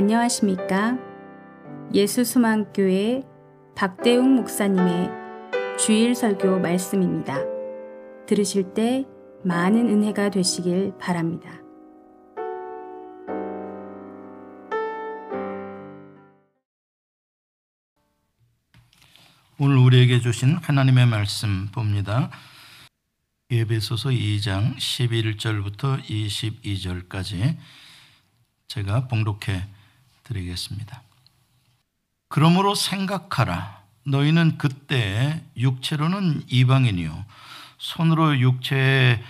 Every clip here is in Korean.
안녕하십니까? 예수수망교회 박대웅 목사님의 주일 설교 말씀입니다. 들으실 때 많은 은혜가 되시길 바랍니다. 오늘 우리에게 주신 하나님의 말씀 봅니다. 예배소서 2장 11절부터 22절까지 제가 봉독해 드리겠습니다. 그러므로 생각하라. 너희는 그때 육체로는 이방인이요. 손으로 육체에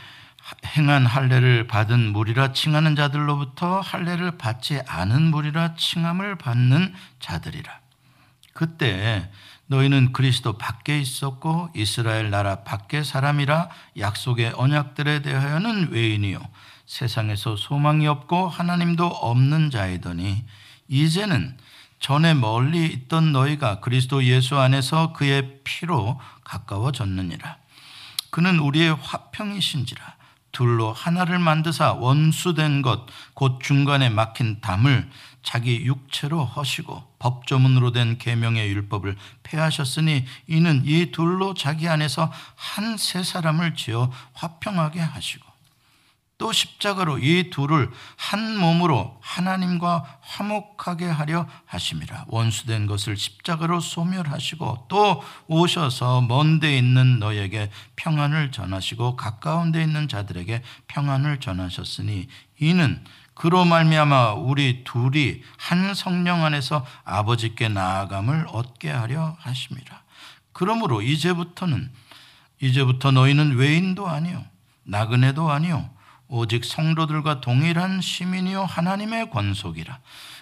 행한 할례를 받은 무리라 칭하는 자들로부터 할례를 받지 않은 무리라 칭함을 받는 자들이라. 그때 너희는 그리스도 밖에 있었고 이스라엘 나라 밖의 사람이라 약속의 언약들에 대하여는 외인이요 세상에서 소망이 없고 하나님도 없는 자이더니 이제는 전에 멀리 있던 너희가 그리스도 예수 안에서 그의 피로 가까워졌느니라. 그는 우리의 화평이신지라 둘로 하나를 만드사 원수된 것 곧 중간에 막힌 담을 자기 육체로 허시고 법조문으로 된 계명의 율법을 폐하셨으니 이는 이 둘로 자기 안에서 한 세 사람을 지어 화평하게 하시고 또 십자가로 이 둘을 한 몸으로 하나님과 화목하게 하려 하심이라 원수된 것을 십자가로 소멸하시고 또 오셔서 먼데 있는 너에게 평안을 전하시고 가까운 데 있는 자들에게 평안을 전하셨으니 이는 그로 말미암아 우리 둘이 한 성령 안에서 아버지께 나아감을 얻게 하려 하심이라. 그러므로 이제부터는 이제부터 너희는 외인도 아니요 나그네도 아니요 오직 성도들과 동일한 시민이요 하나님의 권속이라.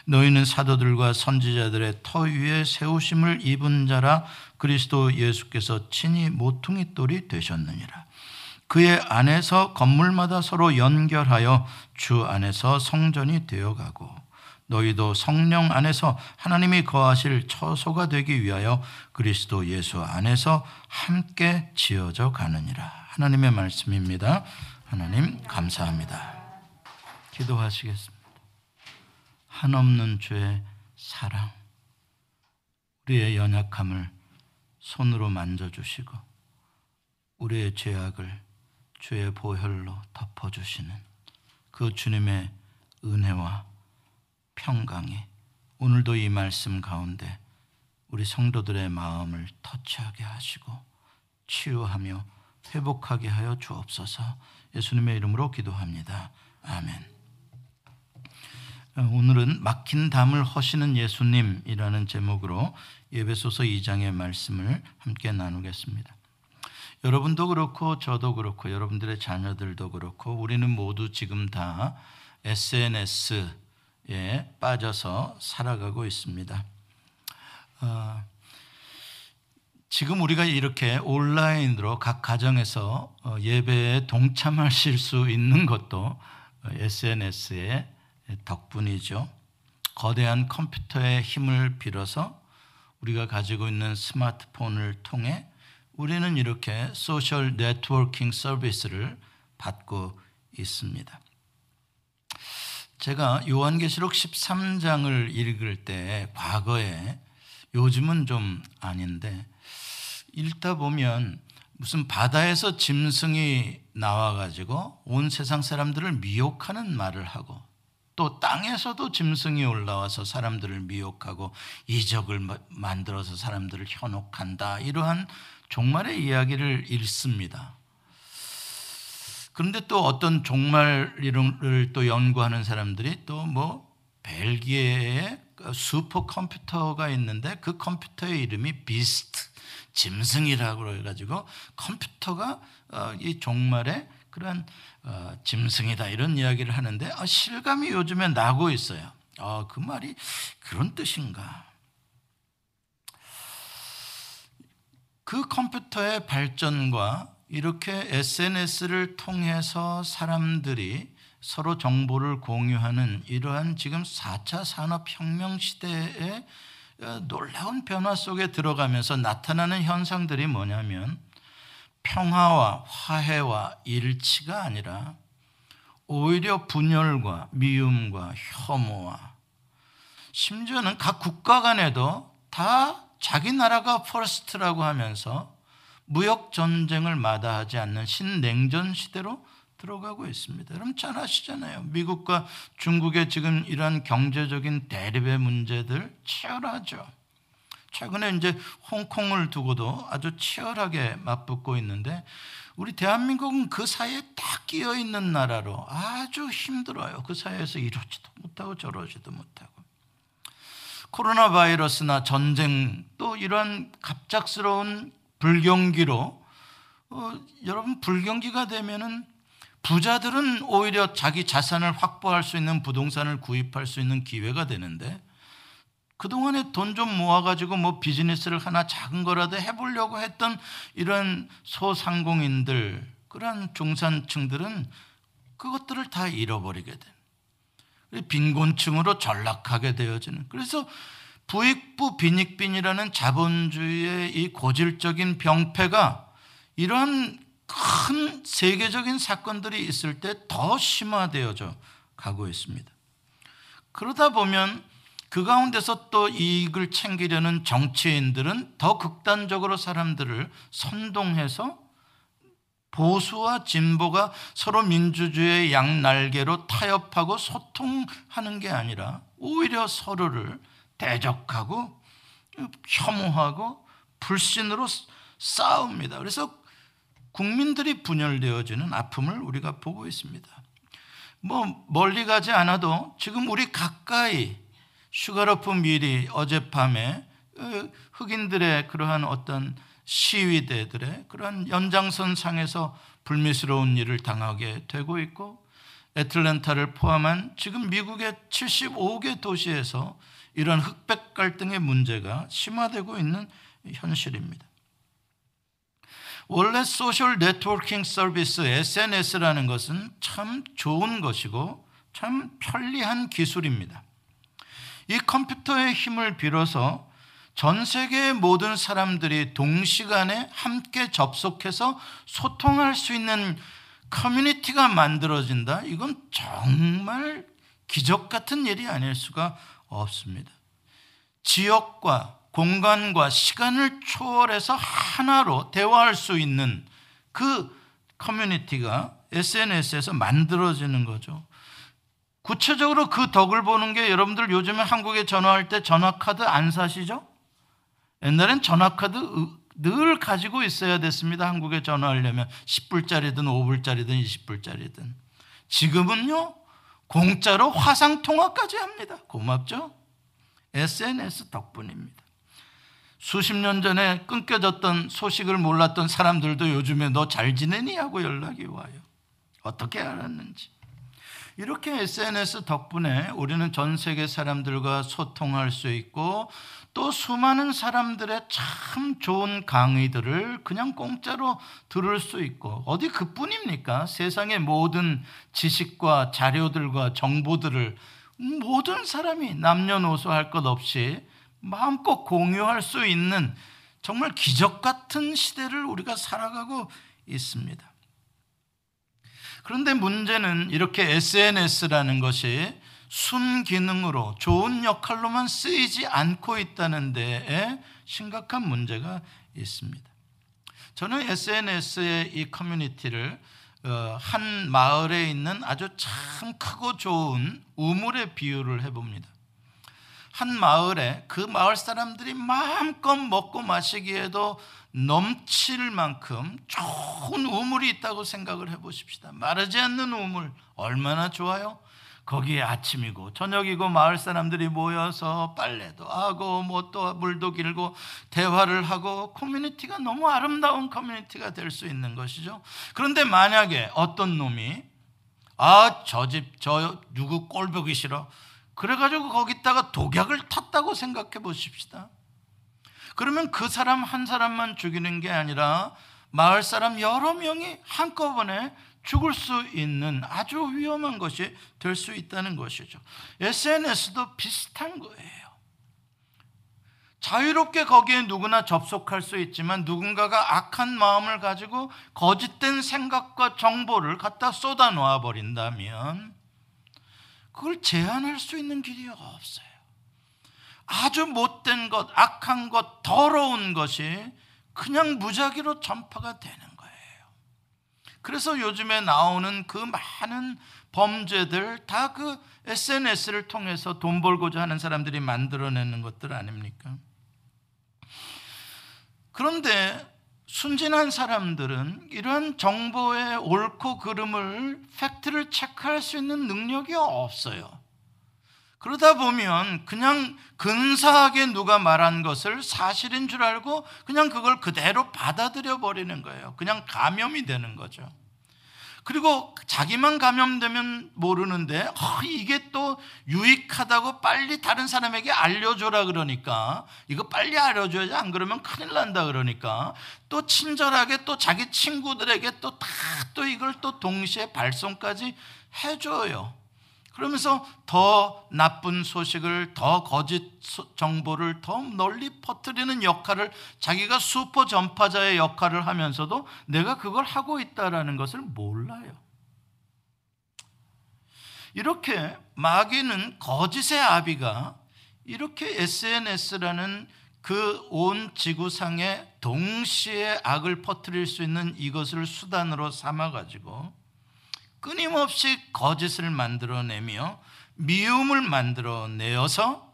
너희는 사도들과 선지자들의 터 위에 세우심을 입은 자라 그리스도 예수께서 친히 모퉁이 돌이 되셨느니라. 그의 안에서 건물마다 서로 연결하여 주 안에서 성전이 되어가고 너희도 성령 안에서 하나님이 거하실 처소가 되기 위하여 그리스도 예수 안에서 함께 지어져 가느니라. 하나님의 말씀입니다. 하나님 감사합니다. 기도하시겠습니다. 한없는 주의 사랑, 우리의 연약함을 손으로 만져주시고 우리의 죄악을 주의 보혈로 덮어주시는 그 주님의 은혜와 평강이 오늘도 이 말씀 가운데 우리 성도들의 마음을 터치하게 하시고 치유하며 회복하게 하여 주옵소서 예수님의 이름으로 기도합니다. 아멘. 오늘은 막힌 담을 허시는 예수님이라는 제목으로 예배소서 2장의 말씀을 함께 나누겠습니다. 여러분도 그렇고 저도 그렇고 여러분들의 자녀들도 그렇고 우리는 모두 지금 다 SNS에 빠져서 살아가고 있습니다. 어, 지금 우리가 이렇게 온라인으로 각 가정에서 어, 예배에 동참하실 수 있는 것도 SNS의 덕분이죠. 거대한 컴퓨터의 힘을 빌어서 우리가 가지고 있는 스마트폰을 통해 우리는 이렇게 소셜 네트워킹 서비스를 받고 있습니다. 제가 요한계시록 13장을 읽을 때 과거에 요즘은 좀 아닌데 읽다 보면 무슨 바다에서 짐승이 나와가지고 온 세상 사람들을 미혹하는 말을 하고 또 땅에서도 짐승이 올라와서 사람들을 미혹하고 이적을 만들어서 사람들을 현혹한다 이러한 종말의 이야기를 읽습니다. 그런데 또 어떤 종말을 또 연구하는 사람들이 또 뭐 벨기에에 슈퍼 컴퓨터가 있는데 그 컴퓨터의 이름이 비스트 짐승이라고 해가지고 컴퓨터가 어, 이 종말의 그런 어, 짐승이다 이런 이야기를 하는데 아, 실감이 요즘에 나고 있어요. 아, 그 말이 그런 뜻인가? 그 컴퓨터의 발전과 이렇게 SNS를 통해서 사람들이 서로 정보를 공유하는 이러한 지금 4차 산업혁명 시대에 어, 놀라운 변화 속에 들어가면서 나타나는 현상들이 뭐냐면 평화와 화해와 일치가 아니라 오히려 분열과 미움과 혐오와 심지어는 각 국가 간에도 다 자기 나라가 first라고 하면서 무역 전쟁을 마다하지 않는 신냉전 시대로 들어가고 있습니다. 여러분 잘 아시잖아요. 미국과 중국의 지금 이러한 경제적인 대립의 문제들 치열하죠. 최근에 이제 홍콩을 두고도 아주 치열하게 맞붙고 있는데 우리 대한민국은 그 사이에 딱 끼어 있는 나라로 아주 힘들어요. 그 사이에서 이러지도 못하고 저러지도 못하고. 코로나 바이러스나 전쟁 또 이런 갑작스러운 불경기로 어, 여러분 불경기가 되면은 부자들은 오히려 자기 자산을 확보할 수 있는 부동산을 구입할 수 있는 기회가 되는데 그동안에 돈 좀 모아가지고 뭐 비즈니스를 하나 작은 거라도 해보려고 했던 이런 소상공인들, 그런 중산층들은 그것들을 다 잃어버리게 된. 빈곤층으로 전락하게 되어지는. 그래서 부익부 빈익빈이라는 자본주의의 이 고질적인 병폐가 이러한 큰 세계적인 사건들이 있을 때 더 심화되어져 가고 있습니다. 그러다 보면 그 가운데서 또 이익을 챙기려는 정치인들은 더 극단적으로 사람들을 선동해서 보수와 진보가 서로 민주주의의 양날개로 타협하고 소통하는 게 아니라 오히려 서로를 대적하고 혐오하고 불신으로 싸웁니다. 그래서 국민들이 분열되어지는 아픔을 우리가 보고 있습니다. 뭐 멀리 가지 않아도 지금 우리 가까이 Sugarloaf Mill이 어젯밤에 어, 흑인들의 그러한 어떤 시위대들의 그러한 연장선 상에서 불미스러운 일을 당하게 되고 있고 애틀랜타를 포함한 지금 미국의 75개 도시에서 이런 흑백 갈등의 문제가 심화되고 있는 현실입니다. 원래 social networking service SNS라는 것은 참 좋은 것이고 참 편리한 기술입니다. 이 컴퓨터의 힘을 빌어서 전 세계의 모든 사람들이 동시간에 함께 접속해서 소통할 수 있는 커뮤니티가 만들어진다. 이건 정말 기적 같은 일이 아닐 수가 없습니다. 지역과 공간과 시간을 초월해서 하나로 대화할 수 있는 그 커뮤니티가 SNS에서 만들어지는 거죠. 구체적으로 그 덕을 보는 게 여러분들 요즘에 한국에 전화할 때 전화카드 안 사시죠? 옛날엔 전화카드 늘 가지고 있어야 됐습니다. 한국에 전화하려면 10불짜리든 5불짜리든 20불짜리든. 지금은요, 공짜로 화상통화까지 합니다. 고맙죠? SNS 덕분입니다. 수십 년 전에 끊겨졌던 소식을 몰랐던 사람들도 요즘에 너 잘 지내니? 하고 연락이 와요. 어떻게 알았는지. 이렇게 SNS 덕분에 우리는 전 세계 사람들과 소통할 수 있고 또 수많은 사람들의 참 좋은 강의들을 그냥 공짜로 들을 수 있고 어디 그뿐입니까? 세상의 모든 지식과 자료들과 정보들을 모든 사람이 남녀노소 할 것 없이 마음껏 공유할 수 있는 정말 기적 같은 시대를 우리가 살아가고 있습니다. 그런데 문제는 이렇게 SNS라는 것이 순기능으로 좋은 역할로만 쓰이지 않고 있다는 데에 심각한 문제가 있습니다. 저는 SNS의 이 커뮤니티를 어, 한 마을에 있는 아주 참 크고 좋은 우물의 비유를 해봅니다. 한 마을에 그 마을 사람들이 마음껏 먹고 마시기에도 넘칠 만큼 좋은 우물이 있다고 생각을 해보십시다. 마르지 않는 우물 얼마나 좋아요? 거기에 아침이고 저녁이고 마을 사람들이 모여서 빨래도 하고 뭐 또 물도 길고 대화를 하고 커뮤니티가 너무 아름다운 커뮤니티가 될 수 있는 것이죠. 그런데 만약에 어떤 놈이 아 저 집 저 누구 꼴 보기 싫어 그래가지고 거기다가 독약을 탔다고 생각해 보십시다. 그러면 그 사람 한 사람만 죽이는 게 아니라 마을 사람 여러 명이 한꺼번에 죽을 수 있는 아주 위험한 것이 될 수 있다는 것이죠. SNS도 비슷한 거예요. 자유롭게 거기에 누구나 접속할 수 있지만 누군가가 악한 마음을 가지고 거짓된 생각과 정보를 갖다 쏟아 놓아 버린다면 그걸 제한할 수 있는 길이 없어요. 아주 못된 것, 악한 것, 더러운 것이 그냥 무작위로 전파가 되는 거예요. 그래서 요즘에 나오는 그 많은 범죄들 다 그 SNS를 통해서 돈 벌고자 하는 사람들이 만들어내는 것들 아닙니까? 그런데 순진한 사람들은 이러한 정보의 옳고 그름을 팩트를 체크할 수 있는 능력이 없어요. 그러다 보면 그냥 근사하게 누가 말한 것을 사실인 줄 알고 그냥 그걸 그대로 받아들여 버리는 거예요. 그냥 감염이 되는 거죠. 그리고 자기만 감염되면 모르는데 어, 이게 또 유익하다고 빨리 다른 사람에게 알려줘라 그러니까 이거 빨리 알려줘야지 안 그러면 큰일 난다 그러니까 또 친절하게 또 자기 친구들에게 또 다 또 이걸 또 동시에 발송까지 해줘요. 그러면서 더 나쁜 소식을 더 거짓 정보를 더 널리 퍼뜨리는 역할을 자기가 슈퍼 전파자의 역할을 하면서도 내가 그걸 하고 있다라는 것을 몰라요. 이렇게 마귀는 거짓의 아비가 이렇게 SNS라는 그 온 지구상에 동시에 악을 퍼뜨릴 수 있는 이것을 수단으로 삼아 가지고 끊임없이 거짓을 만들어내며 미움을 만들어내어서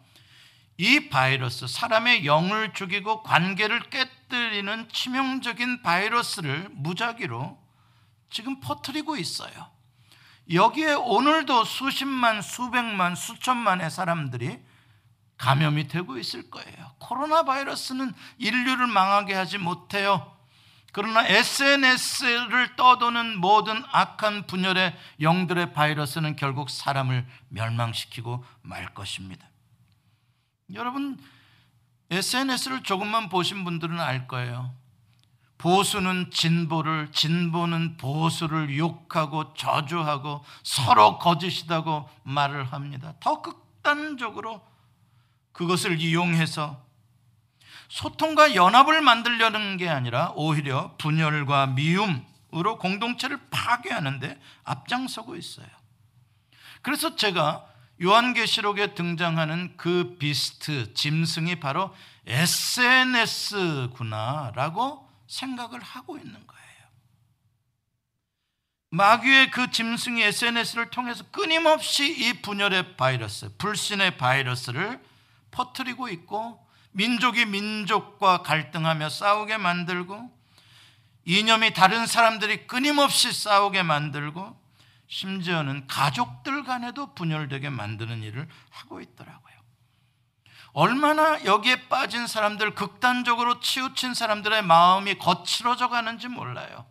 이 바이러스, 사람의 영을 죽이고 관계를 깨뜨리는 치명적인 바이러스를 무작위로 지금 퍼뜨리고 있어요. 여기에 오늘도 수십만, 수백만, 수천만의 사람들이 감염이 되고 있을 거예요. 코로나 바이러스는 인류를 망하게 하지 못해요. 그러나 SNS를 떠도는 모든 악한 분열의 영들의 바이러스는 결국 사람을 멸망시키고 말 것입니다. 여러분, SNS를 조금만 보신 분들은 알 거예요. 보수는 진보를, 진보는 보수를 욕하고 저주하고 서로 거짓이다고 말을 합니다. 더 극단적으로 그것을 이용해서 소통과 연합을 만들려는 게 아니라 오히려 분열과 미움으로 공동체를 파괴하는데 앞장서고 있어요. 그래서 제가 요한계시록에 등장하는 그 비스트, 짐승이 바로 SNS구나라고 생각을 하고 있는 거예요. 마귀의 그 짐승이 SNS를 통해서 끊임없이 이 분열의 바이러스, 불신의 바이러스를 퍼뜨리고 있고 민족이 민족과 갈등하며 싸우게 만들고 이념이 다른 사람들이 끊임없이 싸우게 만들고 심지어는 가족들 간에도 분열되게 만드는 일을 하고 있더라고요. 얼마나 여기에 빠진 사람들, 극단적으로 치우친 사람들의 마음이 거칠어져 가는지 몰라요.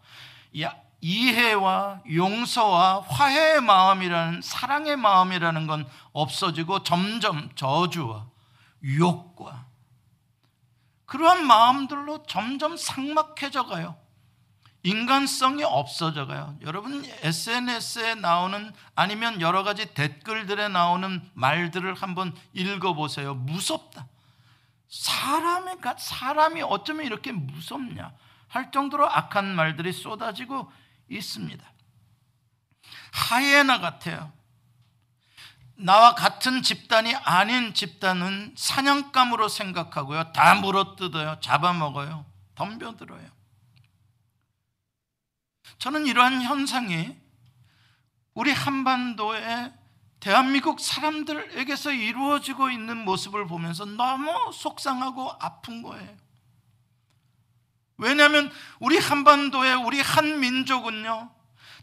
이해와 용서와 화해의 마음이라는 사랑의 마음이라는 건 없어지고 점점 저주와 욕과 그러한 마음들로 점점 삭막해져 가요. 인간성이 없어져 가요. 여러분 SNS에 나오는 아니면 여러 가지 댓글들에 나오는 말들을 한번 읽어 보세요. 무섭다. 사람의 사람이 어쩌면 이렇게 무섭냐 할 정도로 악한 말들이 쏟아지고 있습니다. 하이에나 같아요. 나와 같은 집단이 아닌 집단은 사냥감으로 생각하고요. 다 물어뜯어요. 잡아먹어요. 덤벼들어요. 저는 이러한 현상이 우리 한반도의 대한민국 사람들에게서 이루어지고 있는 모습을 보면서 너무 속상하고 아픈 거예요. 왜냐하면 우리 한반도의 우리 한 민족은요,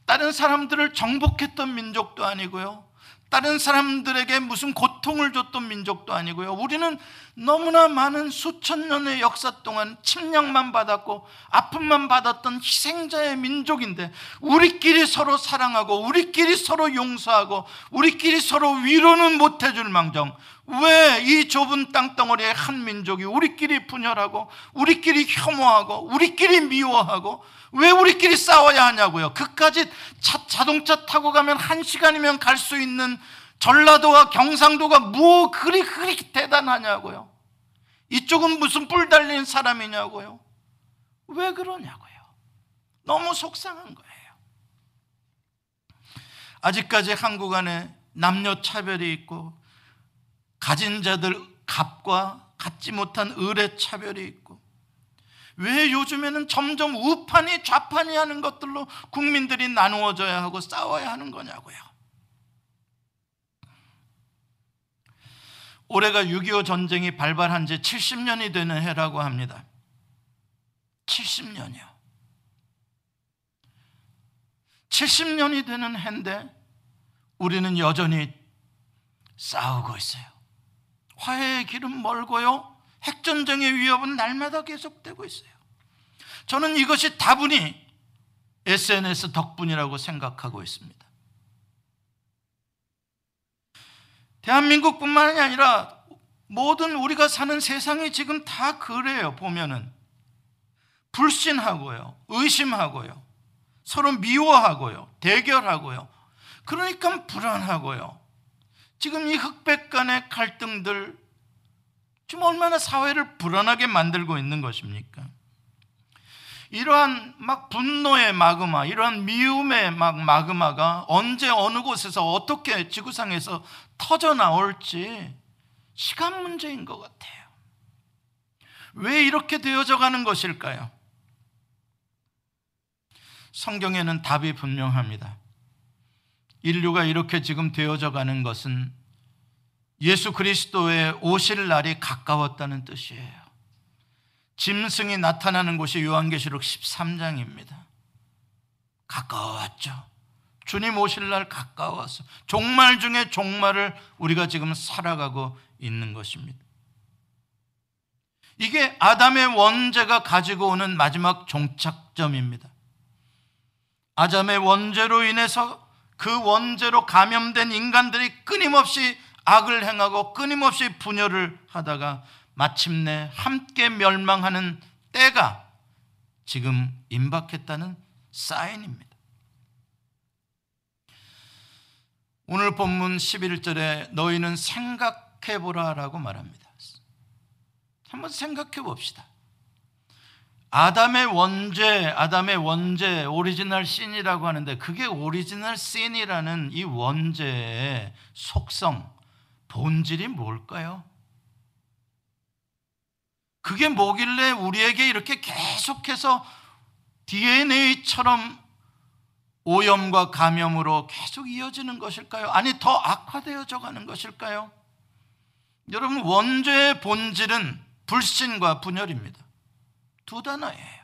다른 사람들을 정복했던 민족도 아니고요, 다른 사람들에게 무슨 고통을 줬던 민족도 아니고요. 우리는 너무나 많은 수천 년의 역사 동안 침략만 받았고 아픔만 받았던 희생자의 민족인데 우리끼리 서로 사랑하고 우리끼리 서로 용서하고 우리끼리 서로 위로는 못 해줄 망정 왜 이 좁은 땅덩어리의 한 민족이 우리끼리 분열하고 우리끼리 혐오하고 우리끼리 미워하고 왜 우리끼리 싸워야 하냐고요. 그까지 차, 자동차 타고 가면 한 시간이면 갈 수 있는 전라도와 경상도가 뭐 그리 그리 대단하냐고요. 이쪽은 무슨 뿔 달린 사람이냐고요. 왜 그러냐고요. 너무 속상한 거예요. 아직까지 한국 안에 남녀 차별이 있고 가진 자들 갑과 갖지 못한 을의 차별이 있고 왜 요즘에는 점점 우판이 좌판이 하는 것들로 국민들이 나누어져야 하고 싸워야 하는 거냐고요. 올해가 6.25 전쟁이 발발한 지 70년이 되는 해라고 합니다. 70년이요. 70년이 되는 해인데 우리는 여전히 싸우고 있어요. 화해의 길은 멀고요. 핵전쟁의 위협은 날마다 계속되고 있어요. 저는 이것이 다분히 SNS 덕분이라고 생각하고 있습니다. 대한민국뿐만이 아니라 모든 우리가 사는 세상이 지금 다 그래요. 보면은 불신하고요, 의심하고요, 서로 미워하고요, 대결하고요. 그러니까 불안하고요. 지금 이 흑백 간의 갈등들 지금 얼마나 사회를 불안하게 만들고 있는 것입니까? 이러한 막 분노의 마그마, 이러한 미움의 막 마그마가 언제 어느 곳에서 어떻게 지구상에서 터져 나올지 시간 문제인 것 같아요. 왜 이렇게 되어져 가는 것일까요? 성경에는 답이 분명합니다. 인류가 이렇게 지금 되어져 가는 것은 예수 그리스도의 오실 날이 가까웠다는 뜻이에요. 짐승이 나타나는 곳이 요한계시록 13장입니다. 가까웠죠. 주님 오실 날 가까워서 종말 중에 종말을 우리가 지금 살아가고 있는 것입니다. 이게 아담의 원죄가 가지고 오는 마지막 종착점입니다. 아담의 원죄로 인해서 그 원죄로 감염된 인간들이 끊임없이 악을 행하고 끊임없이 분열을 하다가 마침내 함께 멸망하는 때가 지금 임박했다는 사인입니다. 오늘 본문 11절에 너희는 생각해 보라 라고 말합니다. 한번 생각해 봅시다. 아담의 원죄, 아담의 원죄, original sin이라고 하는데 그게 original sin이라는 이 원죄의 속성, 본질이 뭘까요? 그게 뭐길래 우리에게 이렇게 계속해서 DNA처럼 오염과 감염으로 계속 이어지는 것일까요? 아니, 더 악화되어져 가는 것일까요? 여러분, 원죄의 본질은 불신과 분열입니다. 두 단어예요.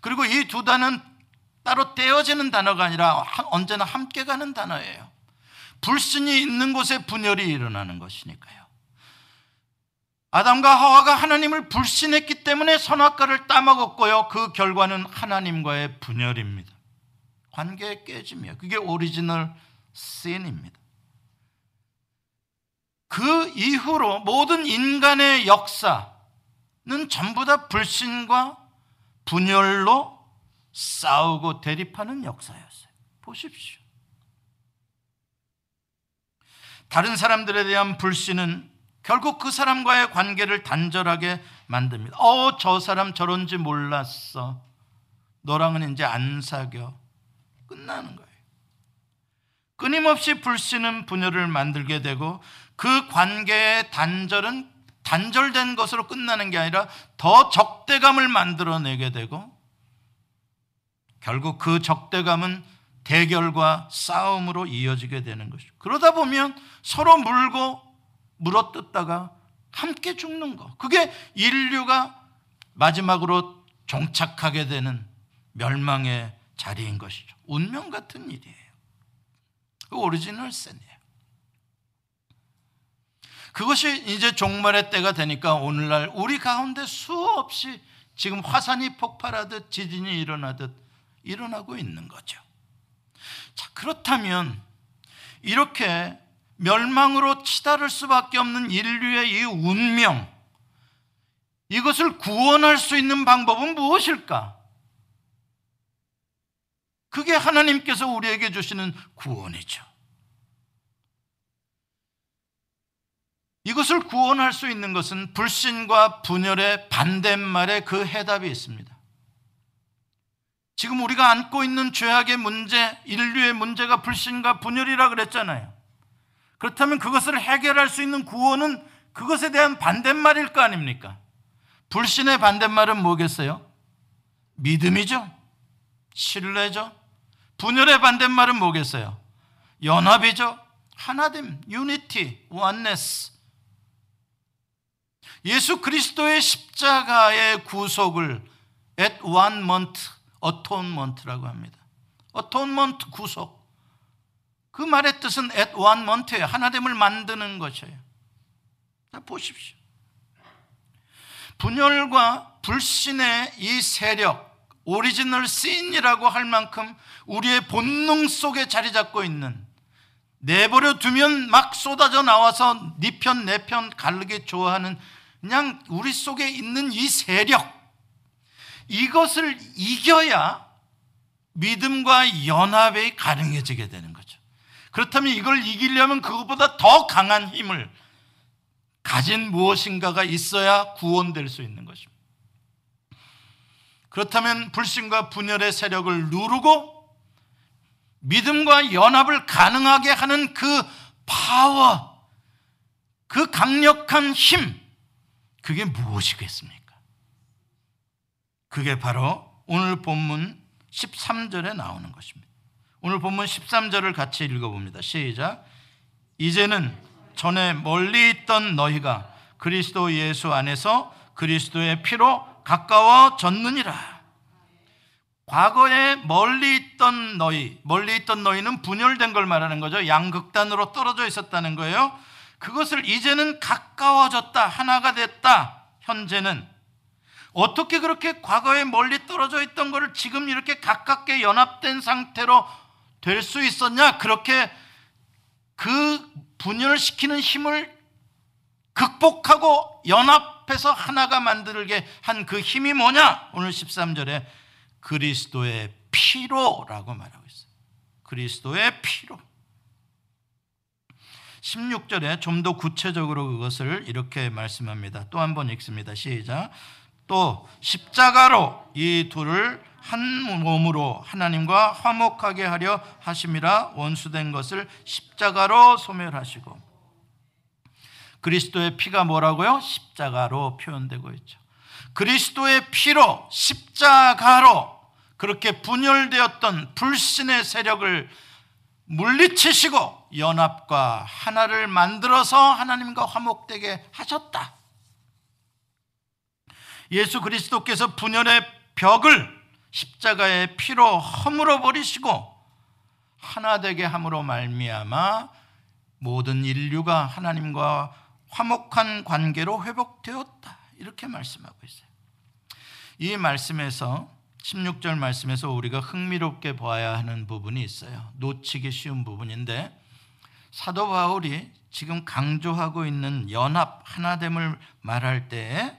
그리고 이 두 단어는 따로 떼어지는 단어가 아니라 언제나 함께 가는 단어예요. 불신이 있는 곳에 분열이 일어나는 것이니까요. 아담과 하와가 하나님을 불신했기 때문에 선악과를 따먹었고요. 그 결과는 하나님과의 분열입니다. 관계 깨짐이에요. 그게 오리지널 씬입니다. 그 이후로 모든 인간의 역사 는 전부 다 불신과 분열로 싸우고 대립하는 역사였어요. 보십시오. 다른 사람들에 대한 불신은 결국 그 사람과의 관계를 단절하게 만듭니다. 어, 저 사람 저런지 몰랐어. 너랑은 이제 안 사겨. 끝나는 거예요. 끊임없이 불씨는 분열을 만들게 되고 그 관계의 단절은 단절된 것으로 끝나는 게 아니라 더 적대감을 만들어내게 되고 결국 그 적대감은 대결과 싸움으로 이어지게 되는 것이죠. 그러다 보면 서로 물고 물어뜯다가 함께 죽는 거. 그게 인류가 마지막으로 종착하게 되는 멸망의 자리인 것이죠. 운명 같은 일이에요. 그 오리지널 센이에요. 그것이 이제 종말의 때가 되니까 오늘날 우리 가운데 수없이 지금 화산이 폭발하듯 지진이 일어나듯 일어나고 있는 거죠. 자, 그렇다면 이렇게 멸망으로 치달을 수밖에 없는 인류의 이 운명, 이것을 구원할 수 있는 방법은 무엇일까? 그게 하나님께서 우리에게 주시는 구원이죠. 이것을 구원할 수 있는 것은 불신과 분열의 반대말에 그 해답이 있습니다. 지금 우리가 안고 있는 죄악의 문제, 인류의 문제가 불신과 분열이라 그랬잖아요. 그렇다면 그것을 해결할 수 있는 구원은 그것에 대한 반대말일 거 아닙니까? 불신의 반대말은 뭐겠어요? 믿음이죠. 신뢰죠. 분열의 반대말은 뭐겠어요? 연합이죠. 하나됨, 유니티, 원네스. 예수 그리스도의 십자가의 구속을 at one month atonement라고 합니다. atonement 구속. 그 말의 뜻은 at one month예요. 하나됨을 만드는 것이에요. 자, 보십시오. 분열과 불신의 이 세력, original sin이라고 할 만큼 우리의 본능 속에 자리 잡고 있는 내버려 두면 막 쏟아져 나와서 네 편 내 편 가르기 좋아하는 그냥 우리 속에 있는 이 세력 이것을 이겨야 믿음과 연합이 가능해지게 되는 거죠. 그렇다면 이걸 이기려면 그것보다 더 강한 힘을 가진 무엇인가가 있어야 구원될 수 있는 것입니다. 그렇다면 불신과 분열의 세력을 누르고 믿음과 연합을 가능하게 하는 그 파워, 그 강력한 힘, 그게 무엇이겠습니까? 그게 바로 오늘 본문 13절에 나오는 것입니다. 오늘 본문 13절을 같이 읽어봅니다. 시작. 이제는 전에 멀리 있던 너희가 그리스도 예수 안에서 그리스도의 피로 가까워졌느니라. 과거에 멀리 있던 너희, 멀리 있던 너희는 분열된 걸 말하는 거죠. 양극단으로 떨어져 있었다는 거예요. 그것을 이제는 가까워졌다, 하나가 됐다. 현재는 어떻게 그렇게 과거에 멀리 떨어져 있던 것을 지금 이렇게 가깝게 연합된 상태로 될 수 있었냐? 그렇게 그 분열시키는 힘을 극복하고 연합해서 하나가 만들게 한 그 힘이 뭐냐? 오늘 13절에 그리스도의 피로라고 말하고 있어요. 그리스도의 피로. 16절에 좀 더 구체적으로 그것을 이렇게 말씀합니다. 또 한 번 읽습니다. 시작. 또 십자가로 이 둘을 한 몸으로 하나님과 화목하게 하려 하심이라 원수된 것을 십자가로 소멸하시고 그리스도의 피가 뭐라고요? 십자가로 표현되고 있죠. 그리스도의 피로 십자가로 그렇게 분열되었던 불신의 세력을 물리치시고 연합과 하나를 만들어서 하나님과 화목되게 하셨다. 예수 그리스도께서 분열의 벽을 십자가의 피로 허물어 버리시고 하나 되게 함으로 말미암아 모든 인류가 하나님과 화목한 관계로 회복되었다. 이렇게 말씀하고 있어요. 이 말씀에서 16절 말씀에서 우리가 흥미롭게 봐야 하는 부분이 있어요. 놓치기 쉬운 부분인데 사도 바울이 지금 강조하고 있는 연합 하나됨을 말할 때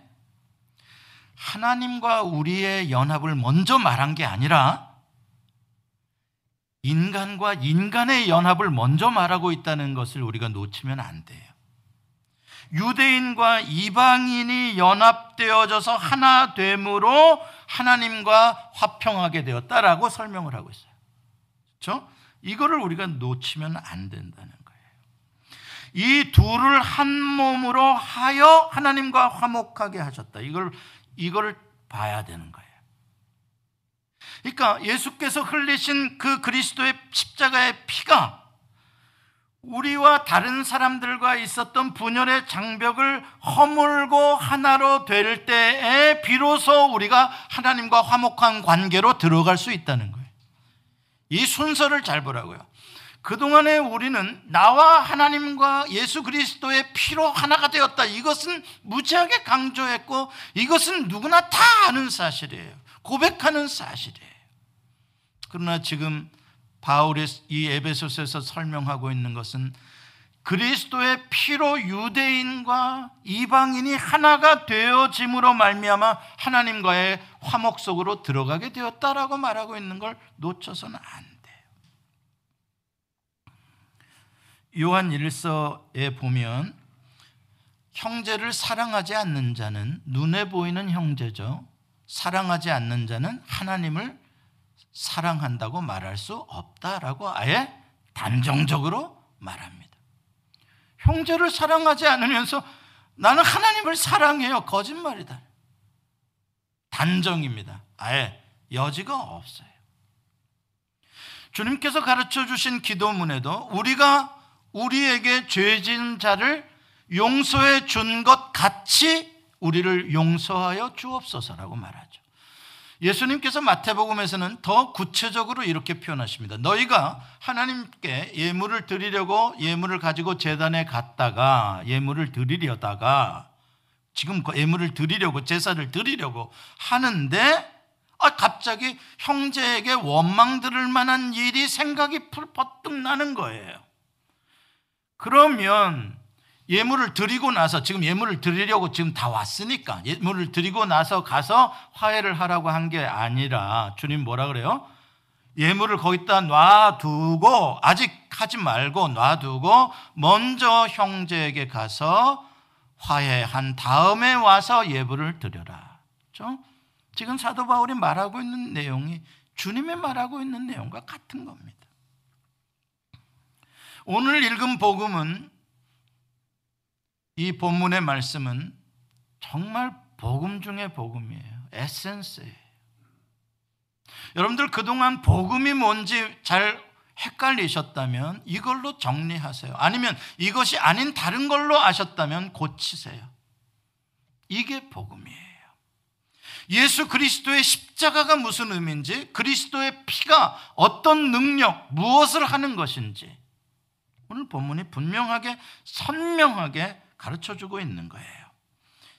하나님과 우리의 연합을 먼저 말한 게 아니라 인간과 인간의 연합을 먼저 말하고 있다는 것을 우리가 놓치면 안 돼요. 유대인과 이방인이 연합되어져서 하나 됨으로 하나님과 화평하게 되었다라고 설명을 하고 있어요. 그렇죠? 이거를 우리가 놓치면 안 된다는. 이 둘을 한 몸으로 하여 하나님과 화목하게 하셨다. 이걸 이걸 봐야 되는 거예요. 그러니까 예수께서 흘리신 그 그리스도의 십자가의 피가 우리와 다른 사람들과 있었던 분열의 장벽을 허물고 하나로 될 때에 비로소 우리가 하나님과 화목한 관계로 들어갈 수 있다는 거예요. 이 순서를 잘 보라고요. 그동안에 우리는 나와 하나님과 예수 그리스도의 피로 하나가 되었다. 이것은 무지하게 강조했고 이것은 누구나 다 아는 사실이에요. 고백하는 사실이에요. 그러나 지금 바울이 이 에베소서에서 설명하고 있는 것은 그리스도의 피로 유대인과 이방인이 하나가 되어짐으로 말미암아 하나님과의 화목 속으로 들어가게 되었다라고 말하고 있는 걸 놓쳐서는 안 돼 요. 요한 1서에 보면 형제를 사랑하지 않는 자는 눈에 보이는 형제죠. 사랑하지 않는 자는 하나님을 사랑한다고 말할 수 없다라고 아예 단정적으로 말합니다. 형제를 사랑하지 않으면서 나는 하나님을 사랑해요. 거짓말이다. 단정입니다. 아예 여지가 없어요. 주님께서 가르쳐 주신 기도문에도 우리가 우리에게 죄진 자를 용서해 준 것 같이 우리를 용서하여 주옵소서라고 말하죠. 예수님께서 마태복음에서는 더 구체적으로 이렇게 표현하십니다. 너희가 하나님께 예물을 드리려고 예물을 가지고 재단에 갔다가 예물을 드리려다가 지금 그 예물을 드리려고 제사를 드리려고 하는데 아, 갑자기 형제에게 원망 들을 만한 일이 생각이 퍼뜩 나는 거예요. 그러면 예물을 드리고 나서 지금 예물을 드리려고 지금 다 왔으니까 예물을 드리고 나서 가서 화해를 하라고 한 게 아니라 주님 뭐라 그래요? 예물을 거기다 놔두고 아직 하지 말고 놔두고 먼저 형제에게 가서 화해한 다음에 와서 예물을 드려라. 그렇죠? 지금 사도 바울이 말하고 있는 내용이 주님의 말하고 있는 내용과 같은 겁니다. 오늘 읽은 복음은 이 본문의 말씀은 정말 복음 중의 복음이에요. 에센스예요. 여러분들 그동안 복음이 뭔지 잘 헷갈리셨다면 이걸로 정리하세요. 아니면 이것이 아닌 다른 걸로 아셨다면 고치세요. 이게 복음이에요. 예수 그리스도의 십자가가 무슨 의미인지, 그리스도의 피가 어떤 능력, 무엇을 하는 것인지, 오늘 본문이 분명하게, 선명하게 가르쳐 주고 있는 거예요.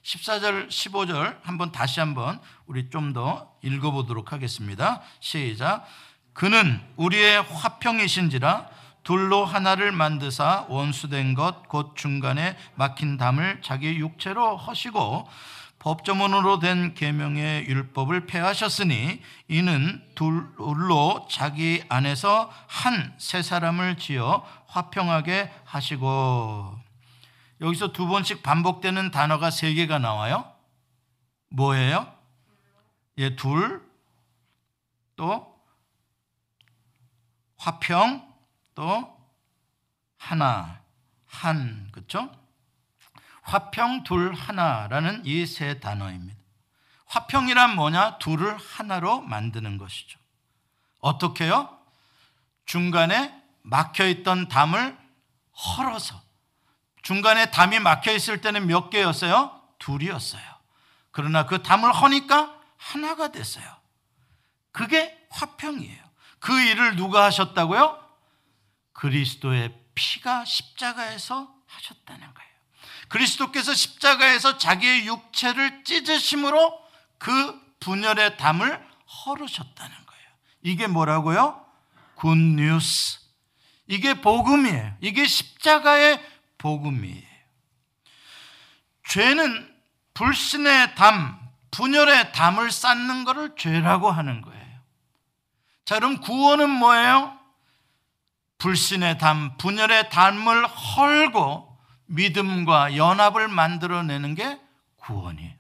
14절, 15절 한번 다시 한번 우리 좀 더 읽어 보도록 하겠습니다. 시작. 그는 우리의 화평이신지라 둘로 하나를 만드사 원수된 것 곧 중간에 막힌 담을 자기 육체로 허시고 법조문으로 된 계명의 율법을 폐하셨으니 이는 둘로 자기 안에서 한 세 사람을 지어 화평하게 하시고 여기서 두 번씩 반복되는 단어가 세 개가 나와요. 뭐예요? 예, 둘, 또 화평, 또 하나, 한, 그렇죠? 화평, 둘, 하나라는 이 세 단어입니다. 화평이란 뭐냐? 둘을 하나로 만드는 것이죠. 어떻게요? 중간에 막혀 있던 담을 헐어서 중간에 담이 막혀 있을 때는 몇 개였어요? 둘이었어요. 그러나 그 담을 허니까 하나가 됐어요. 그게 화평이에요. 그 일을 누가 하셨다고요? 그리스도의 피가 십자가에서 하셨다는 거예요. 그리스도께서 십자가에서 자기의 육체를 찢으심으로 그 분열의 담을 헐으셨다는 거예요. 이게 뭐라고요? Good news. 이게 복음이에요. 이게 십자가의 복음이에요. 죄는 불신의 담, 분열의 담을 쌓는 것을 죄라고 하는 거예요. 자, 그럼 구원은 뭐예요? 불신의 담, 분열의 담을 헐고 믿음과 연합을 만들어내는 게 구원이에요.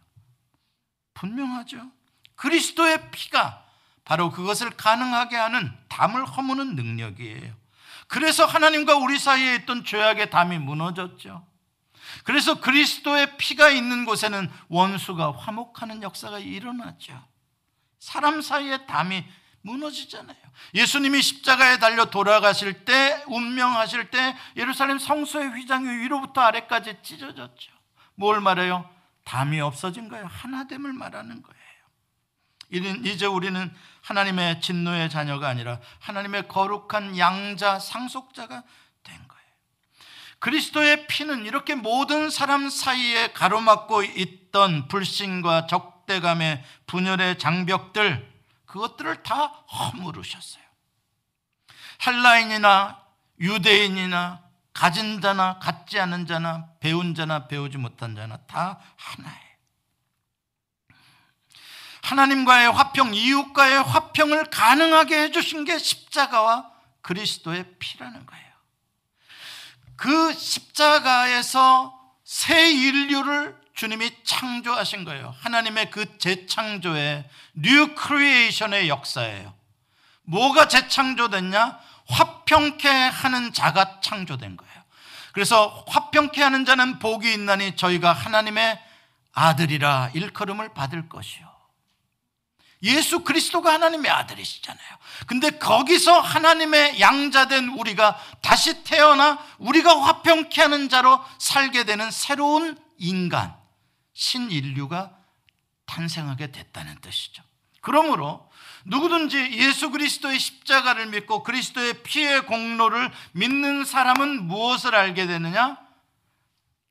분명하죠. 그리스도의 피가 바로 그것을 가능하게 하는 담을 허무는 능력이에요. 그래서 하나님과 우리 사이에 있던 죄악의 담이 무너졌죠. 그래서 그리스도의 피가 있는 곳에는 원수가 화목하는 역사가 일어났죠. 사람 사이의 담이 무너지잖아요. 예수님이 십자가에 달려 돌아가실 때, 운명하실 때 예루살렘 성소의 휘장이 위로부터 아래까지 찢어졌죠. 뭘 말해요? 담이 없어진 거예요. 하나됨을 말하는 거예요. 이제 우리는 하나님의 진노의 자녀가 아니라 하나님의 거룩한 양자, 상속자가 된 거예요. 그리스도의 피는 이렇게 모든 사람 사이에 가로막고 있던 불신과 적대감의 분열의 장벽들, 그것들을 다 허물으셨어요. 헬라인이나 유대인이나 가진 자나 갖지 않은 자나 배운 자나 배우지 못한 자나 다 하나예요. 하나님과의 화평, 이웃과의 화평을 가능하게 해주신 게 십자가와 그리스도의 피라는 거예요. 그 십자가에서 새 인류를 주님이 창조하신 거예요. 하나님의 그 재창조의 new creation의 역사예요. 뭐가 재창조됐냐? 화평케 하는 자가 창조된 거예요. 그래서 화평케 하는 자는 복이 있나니 저희가 하나님의 아들이라 일컬음을 받을 것이요. 예수 그리스도가 하나님의 아들이시잖아요. 근데 거기서 하나님의 양자된 우리가 다시 태어나 우리가 화평케 하는 자로 살게 되는 새로운 인간, 신인류가 탄생하게 됐다는 뜻이죠. 그러므로 누구든지 예수 그리스도의 십자가를 믿고 그리스도의 피의 공로를 믿는 사람은 무엇을 알게 되느냐?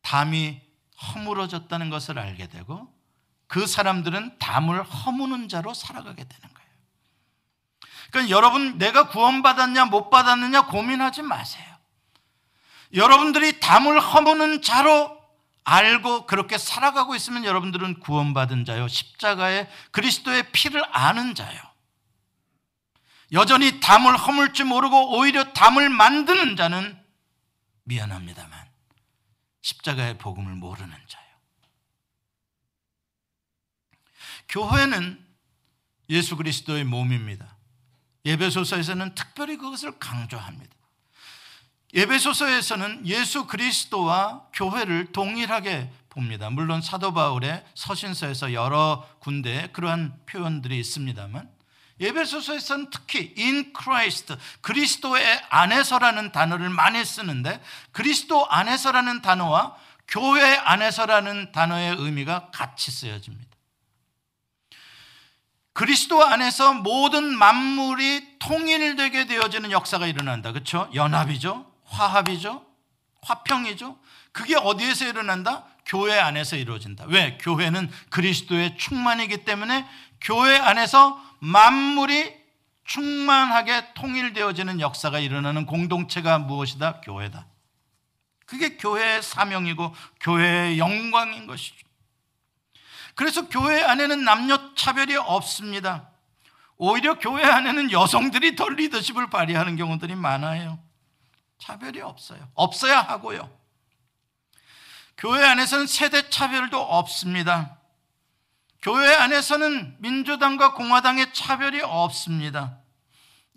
담이 허물어졌다는 것을 알게 되고 그 사람들은 담을 허무는 자로 살아가게 되는 거예요. 그러니까 여러분 내가 구원받았냐 못 받았느냐 고민하지 마세요. 여러분들이 담을 허무는 자로 알고 그렇게 살아가고 있으면 여러분들은 구원받은 자요. 십자가의 그리스도의 피를 아는 자요. 여전히 담을 허물 줄 모르고 오히려 담을 만드는 자는 미안합니다만 십자가의 복음을 모르는 자요. 교회는 예수 그리스도의 몸입니다. 예배소서에서는 특별히 그것을 강조합니다. 예배소서에서는 예수 그리스도와 교회를 동일하게 봅니다. 물론 사도 바울의 서신서에서 여러 군데 그러한 표현들이 있습니다만 예배소서에서는 특히 in Christ 그리스도의 안에서라는 단어를 많이 쓰는데 그리스도 안에서라는 단어와 교회 안에서라는 단어의 의미가 같이 쓰여집니다. 그리스도 안에서 모든 만물이 통일되게 되어지는 역사가 일어난다. 그렇죠? 연합이죠. 화합이죠. 화평이죠. 그게 어디에서 일어난다? 교회 안에서 이루어진다. 왜? 교회는 그리스도의 충만이기 때문에 교회 안에서 만물이 충만하게 통일되어지는 역사가 일어나는 공동체가 무엇이다? 교회다. 그게 교회의 사명이고 교회의 영광인 것이죠. 그래서 교회 안에는 남녀 차별이 없습니다. 오히려 교회 안에는 여성들이 덜 리더십을 발휘하는 경우들이 많아요. 차별이 없어요. 없어야 하고요. 교회 안에서는 세대 차별도 없습니다. 교회 안에서는 민주당과 공화당의 차별이 없습니다.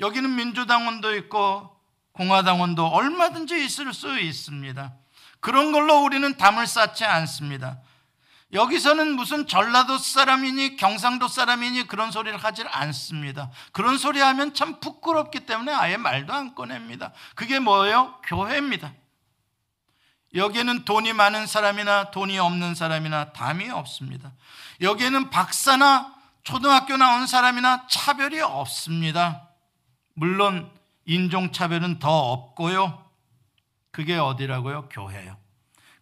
여기는 민주당원도 있고 공화당원도 얼마든지 있을 수 있습니다. 그런 걸로 우리는 담을 쌓지 않습니다. 여기서는 무슨 전라도 사람이니 경상도 사람이니 그런 소리를 하질 않습니다. 그런 소리 하면 참 부끄럽기 때문에 아예 말도 안 꺼냅니다. 그게 뭐예요? 교회입니다. 여기에는 돈이 많은 사람이나 돈이 없는 사람이나 담이 없습니다. 여기에는 박사나 초등학교 나온 사람이나 차별이 없습니다. 물론 인종차별은 더 없고요. 그게 어디라고요? 교회요.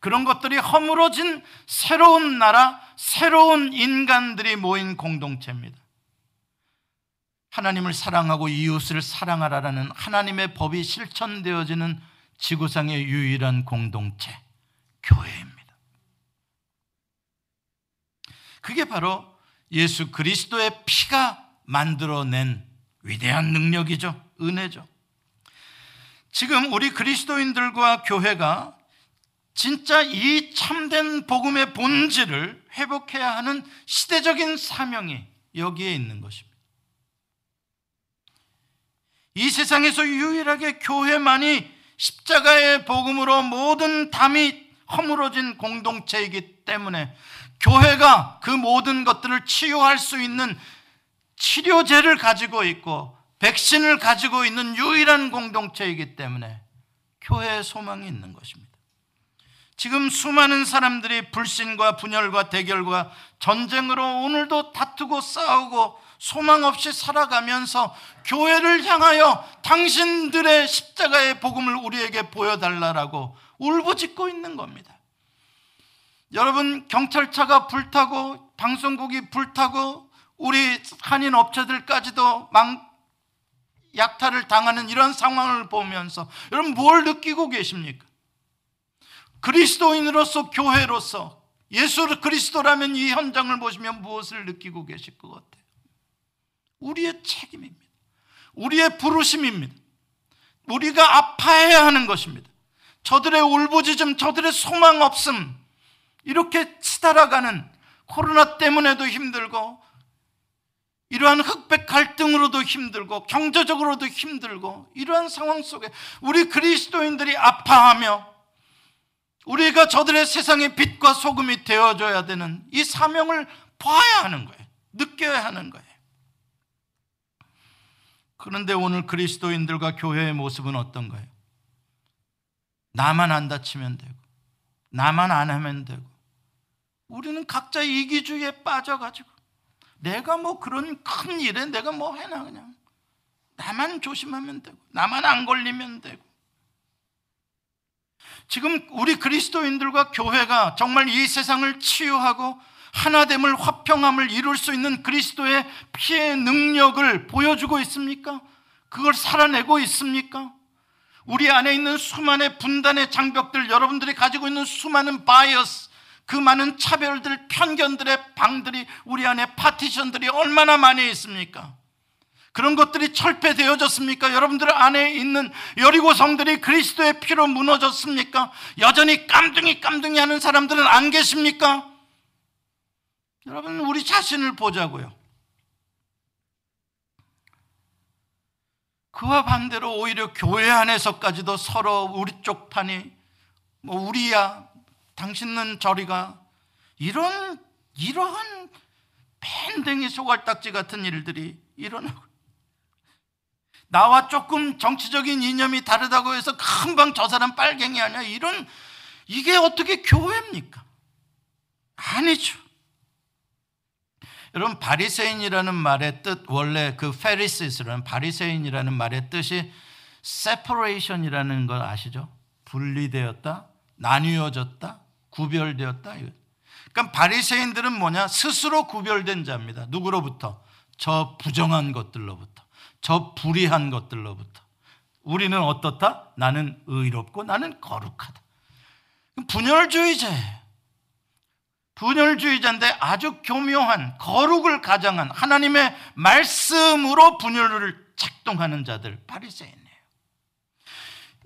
그런 것들이 허물어진 새로운 나라, 새로운 인간들이 모인 공동체입니다. 하나님을 사랑하고 이웃을 사랑하라라는 하나님의 법이 실천되어지는 지구상의 유일한 공동체, 교회입니다. 그게 바로 예수 그리스도의 피가 만들어낸 위대한 능력이죠. 은혜죠. 지금 우리 그리스도인들과 교회가 진짜 이 참된 복음의 본질을 회복해야 하는 시대적인 사명이 여기에 있는 것입니다. 이 세상에서 유일하게 교회만이 십자가의 복음으로 모든 담이 허물어진 공동체이기 때문에 교회가 그 모든 것들을 치유할 수 있는 치료제를 가지고 있고 백신을 가지고 있는 유일한 공동체이기 때문에 교회의 소망이 있는 것입니다. 지금 수많은 사람들이 불신과 분열과 대결과 전쟁으로 오늘도 다투고 싸우고 소망 없이 살아가면서 교회를 향하여 당신들의 십자가의 복음을 우리에게 보여달라라고 울부짖고 있는 겁니다. 여러분, 경찰차가 불타고 방송국이 불타고 우리 한인 업체들까지도 망, 약탈을 당하는 이런 상황을 보면서 여러분 뭘 느끼고 계십니까? 그리스도인으로서 교회로서 예수 그리스도라면 이 현장을 보시면 무엇을 느끼고 계실 것 같아요? 우리의 책임입니다. 우리의 부르심입니다. 우리가 아파해야 하는 것입니다. 저들의 울부짖음, 저들의 소망 없음, 이렇게 치달아가는 코로나 때문에도 힘들고, 이러한 흑백 갈등으로도 힘들고, 경제적으로도 힘들고, 이러한 상황 속에 우리 그리스도인들이 아파하며, 우리가 저들의 세상의 빛과 소금이 되어줘야 되는 이 사명을 봐야 하는 거예요. 느껴야 하는 거예요. 그런데 오늘 그리스도인들과 교회의 모습은 어떤 거예요? 나만 안 다치면 되고, 나만 안 하면 되고, 우리는 각자 이기주의에 빠져가지고, 내가 뭐 그런 큰 일에 내가 뭐 해나 그냥. 나만 조심하면 되고, 나만 안 걸리면 되고. 지금 우리 그리스도인들과 교회가 정말 이 세상을 치유하고 하나됨을 화평함을 이룰 수 있는 그리스도의 피의 능력을 보여주고 있습니까? 그걸 살아내고 있습니까? 우리 안에 있는 수많은 분단의 장벽들, 여러분들이 가지고 있는 수많은 bias, 그 많은 차별들, 편견들의 방들이 우리 안에 파티션들이 얼마나 많이 있습니까? 그런 것들이 철폐되어졌습니까? 여러분들 안에 있는 여리고 성들이 그리스도의 피로 무너졌습니까? 여전히 깜둥이 깜둥이 하는 사람들은 안 계십니까? 여러분 우리 자신을 보자고요. 그와 반대로 오히려 교회 안에서까지도 서로 우리 쪽 판이 뭐 우리야 당신은 저리가 이런 이러한 밴댕이 소갈딱지 같은 일들이 일어나고 나와 조금 정치적인 이념이 다르다고 해서 금방 저 사람 빨갱이 아니야 이런 이게 어떻게 교회입니까? 아니죠. 여러분 바리새인이라는 말의 뜻 원래 그 Pharisees라는 바리새인이라는 말의 뜻이 separation이라는 걸 아시죠? 분리되었다, 나뉘어졌다, 구별되었다. 그러니까 바리새인들은 뭐냐? 스스로 구별된 자입니다. 누구로부터? 저 부정한 것들로부터, 저 불의한 것들로부터. 우리는 어떻다? 나는 의롭고 나는 거룩하다. 분열주의자예요. 분열주의자인데 아주 교묘한 거룩을 가장한 하나님의 말씀으로 분열을 작동하는 자들 바리새인이에요.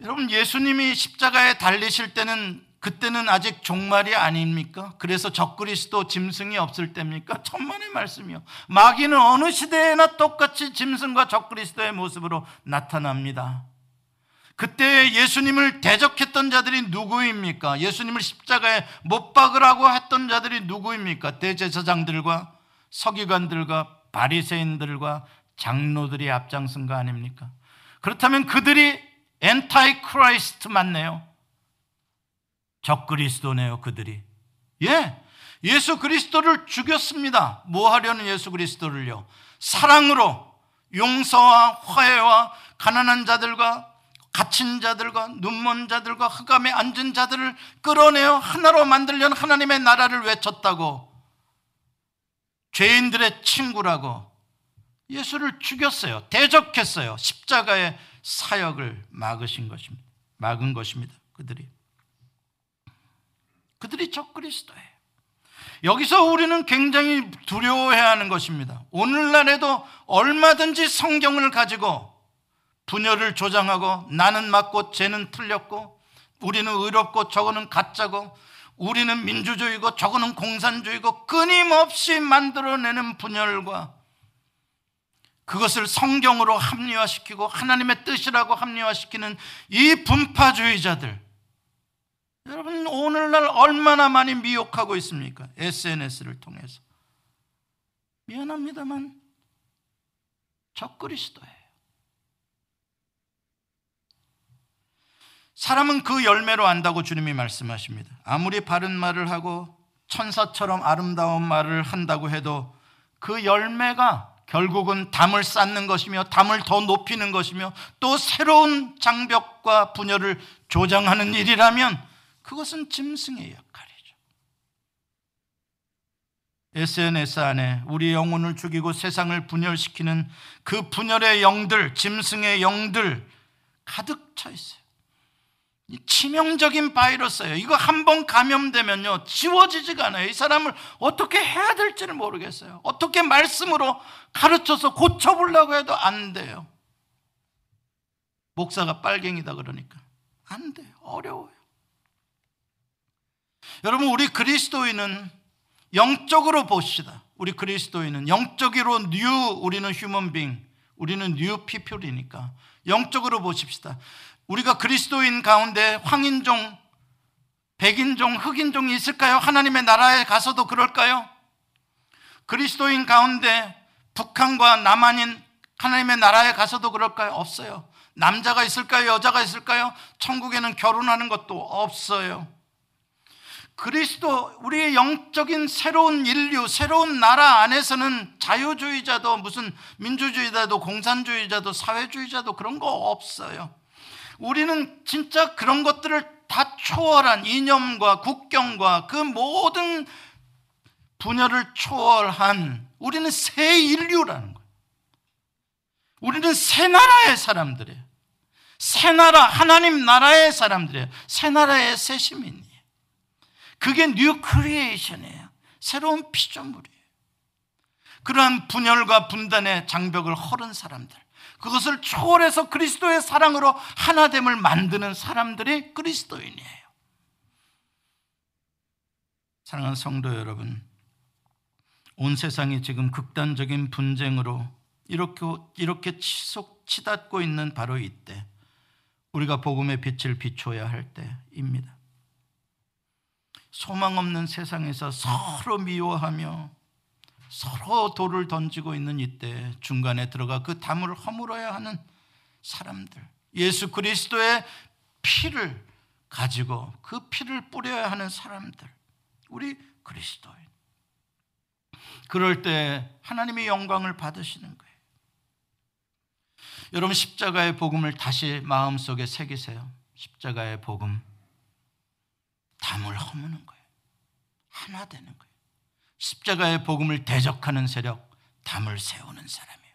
여러분 예수님이 십자가에 달리실 때는 그때는 아직 종말이 아닙니까? 그래서 적그리스도 짐승이 없을 때입니까? 천만의 말씀이요. 마귀는 어느 시대에나 똑같이 짐승과 적그리스도의 모습으로 나타납니다. 그때 예수님을 대적했던 자들이 누구입니까? 예수님을 십자가에 못 박으라고 했던 자들이 누구입니까? 대제사장들과 서기관들과 바리새인들과 장로들이 앞장선 거 아닙니까? 그렇다면 그들이 Antichrist 맞네요. 적그리스도네요, 그들이. 예. 예수 그리스도를 죽였습니다. 뭐 하려는 예수 그리스도를요? 사랑으로 용서와 화해와 가난한 자들과 갇힌 자들과 눈먼 자들과 흑암에 앉은 자들을 끌어내어 하나로 만들려는 하나님의 나라를 외쳤다고 죄인들의 친구라고 예수를 죽였어요. 대적했어요. 십자가의 사역을 막으신 것입니다. 막은 것입니다. 그들이. 그들이 적그리스도예요. 여기서 우리는 굉장히 두려워해야 하는 것입니다. 오늘날에도 얼마든지 성경을 가지고 분열을 조장하고 나는 맞고 쟤는 틀렸고 우리는 의롭고 저거는 가짜고 우리는 민주주의고 저거는 공산주의고 끊임없이 만들어내는 분열과 그것을 성경으로 합리화시키고 하나님의 뜻이라고 합리화시키는 이 분파주의자들 여러분 오늘날 얼마나 많이 미혹하고 있습니까? SNS를 통해서 미안합니다만 적그리스도예요 사람은 그 열매로 안다고 주님이 말씀하십니다. 아무리 바른 말을 하고 천사처럼 아름다운 말을 한다고 해도 그 열매가 결국은 담을 쌓는 것이며 담을 더 높이는 것이며 또 새로운 장벽과 분열을 조장하는 일이라면 그것은 짐승의 역할이죠. SNS 안에 우리 영혼을 죽이고 세상을 분열시키는 그 분열의 영들, 짐승의 영들 가득 차 있어요. 치명적인 바이러스예요. 이거 한 번 감염되면요 지워지지가 않아요. 이 사람을 어떻게 해야 될지를 모르겠어요. 어떻게 말씀으로 가르쳐서 고쳐보려고 해도 안 돼요. 목사가 빨갱이다 그러니까 안 돼요. 어려워요. 여러분 우리 그리스도인은 영적으로 봅시다. 우리 그리스도인은 영적으로 new 우리는 human being 우리는 new people이니까 영적으로 보십시다. 우리가 그리스도인 가운데 황인종 백인종, 흑인종이 있을까요? 하나님의 나라에 가서도 그럴까요? 그리스도인 가운데 북한과 남한인 하나님의 나라에 가서도 그럴까요? 없어요. 남자가 있을까요? 여자가 있을까요? 천국에는 결혼하는 것도 없어요. 그리스도 우리의 영적인 새로운 인류, 새로운 나라 안에서는 자유주의자도 무슨 민주주의자도 공산주의자도 사회주의자도 그런 거 없어요. 우리는 진짜 그런 것들을 다 초월한 이념과 국경과 그 모든 분야를 초월한 우리는 새 인류라는 거예요. 우리는 새 나라의 사람들이에요. 새 나라, 하나님 나라의 사람들이에요. 새 나라의 새 시민이에요. 그게 new creation이에요. 새로운 피조물이에요. 그러한 분열과 분단의 장벽을 헐은 사람들. 그것을 초월해서 그리스도의 사랑으로 하나됨을 만드는 사람들이 그리스도인이에요. 사랑하는 성도 여러분, 온 세상이 지금 극단적인 분쟁으로 이렇게 이렇게 치속 치닫고 있는 바로 이때 우리가 복음의 빛을 비춰야 할 때입니다. 소망 없는 세상에서 서로 미워하며 서로 돌을 던지고 있는 이때 중간에 들어가 그 담을 허물어야 하는 사람들. 예수 그리스도의 피를 가지고 그 피를 뿌려야 하는 사람들. 우리 그리스도인. 그럴 때 하나님의 영광을 받으시는 거예요. 여러분 십자가의 복음을 다시 마음속에 새기세요. 십자가의 복음. 담을 허무는 거예요. 하나 되는 거예요. 십자가의 복음을 대적하는 세력, 담을 세우는 사람이에요.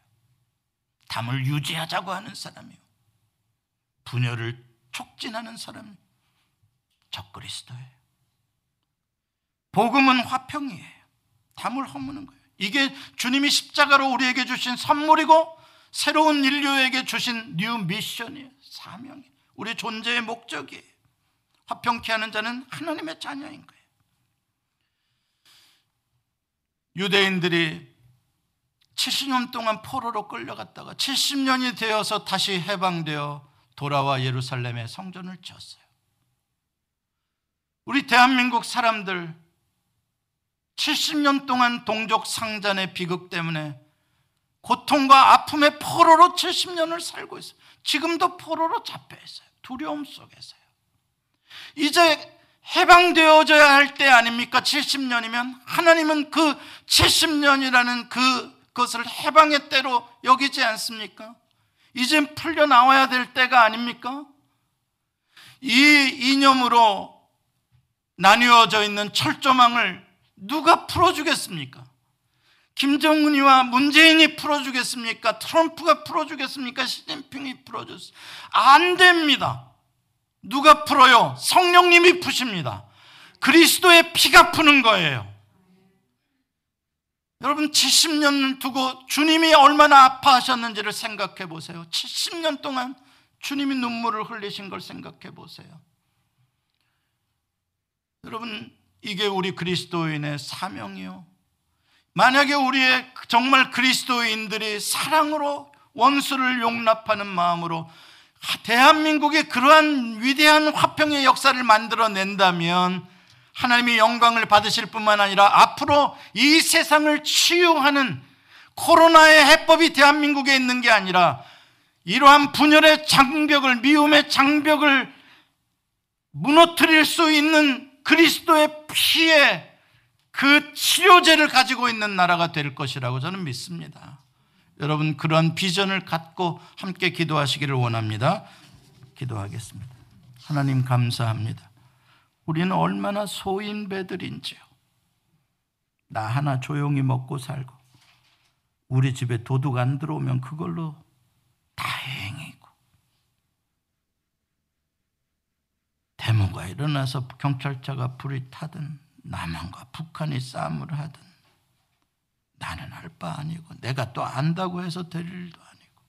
담을 유지하자고 하는 사람이에요. 분열을 촉진하는 사람, 적그리스도예요. 복음은 화평이에요. 담을 허무는 거예요. 이게 주님이 십자가로 우리에게 주신 선물이고 새로운 인류에게 주신 new mission이에요. 사명이 우리 존재의 목적이에요. 화평케 하는 자는 하나님의 자녀인 거예요. 유대인들이 70년 동안 포로로 끌려갔다가 70년이 되어서 다시 해방되어 돌아와 예루살렘에 성전을 지었어요. 우리 대한민국 사람들 70년 동안 동족 상잔의 비극 때문에 고통과 아픔의 포로로 70년을 살고 있어요. 지금도 포로로 잡혀 있어요. 두려움 속에서요. 이제 해방되어져야 할 때 아닙니까? 70년이면 하나님은 그 70년이라는 그 것을 해방의 때로 여기지 않습니까? 이젠 풀려 나와야 될 때가 아닙니까? 이 이념으로 나뉘어져 있는 철조망을 누가 풀어주겠습니까? 김정은이와 문재인이 풀어주겠습니까? 트럼프가 풀어주겠습니까? 시진핑이 풀어줬습니까? 안 됩니다. 누가 풀어요? 성령님이 푸십니다. 그리스도의 피가 푸는 거예요. 여러분 70년 두고 주님이 얼마나 아파하셨는지를 생각해 보세요. 70년 동안 주님이 눈물을 흘리신 걸 생각해 보세요. 여러분 이게 우리 그리스도인의 사명이요. 만약에 우리의 정말 그리스도인들이 사랑으로 원수를 용납하는 마음으로 대한민국에 그러한 위대한 화평의 역사를 만들어낸다면 하나님이 영광을 받으실 뿐만 아니라 앞으로 이 세상을 치유하는 코로나의 해법이 대한민국에 있는 게 아니라 이러한 분열의 장벽을, 미움의 장벽을 무너뜨릴 수 있는 그리스도의 피에 그 치료제를 가지고 있는 나라가 될 것이라고 저는 믿습니다. 여러분 그러한 비전을 갖고 함께 기도하시기를 원합니다. 기도하겠습니다. 하나님 감사합니다. 우리는 얼마나 소인배들인지요. 나 하나 조용히 먹고 살고 우리 집에 도둑 안 들어오면 그걸로 다행이고 데모가 일어나서 경찰차가 불이 타든 남한과 북한이 싸움을 하든 나는 알 바 아니고 내가 또 안다고 해서 될 일도 아니고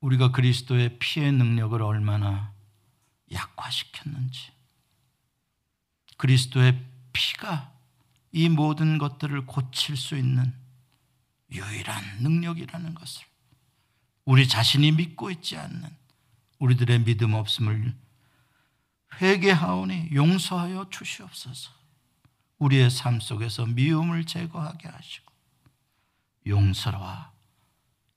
우리가 그리스도의 피의 능력을 얼마나 약화시켰는지 그리스도의 피가 이 모든 것들을 고칠 수 있는 유일한 능력이라는 것을 우리 자신이 믿고 있지 않는 우리들의 믿음 없음을 회개하오니 용서하여 주시옵소서. 우리의 삶 속에서 미움을 제거하게 하시고 용서와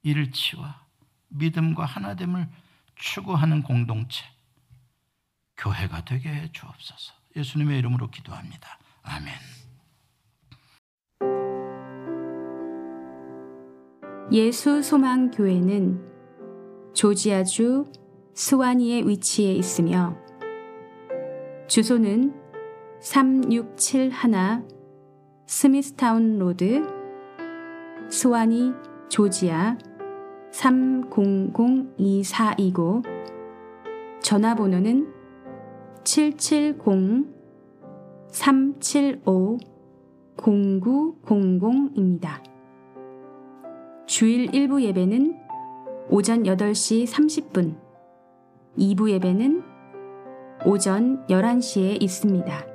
일치와 믿음과 하나됨을 추구하는 공동체 교회가 되게 해 주옵소서. 예수님의 이름으로 기도합니다. 아멘. 예수 소망 교회는 조지아주 스와니에 위치해 있으며 주소는 3671 스미스타운 로드 스와니 조지아 30024이고 전화번호는 770-375-0900입니다. 주일 1부 예배는 오전 8시 30분, 2부 예배는 오전 11시에 있습니다.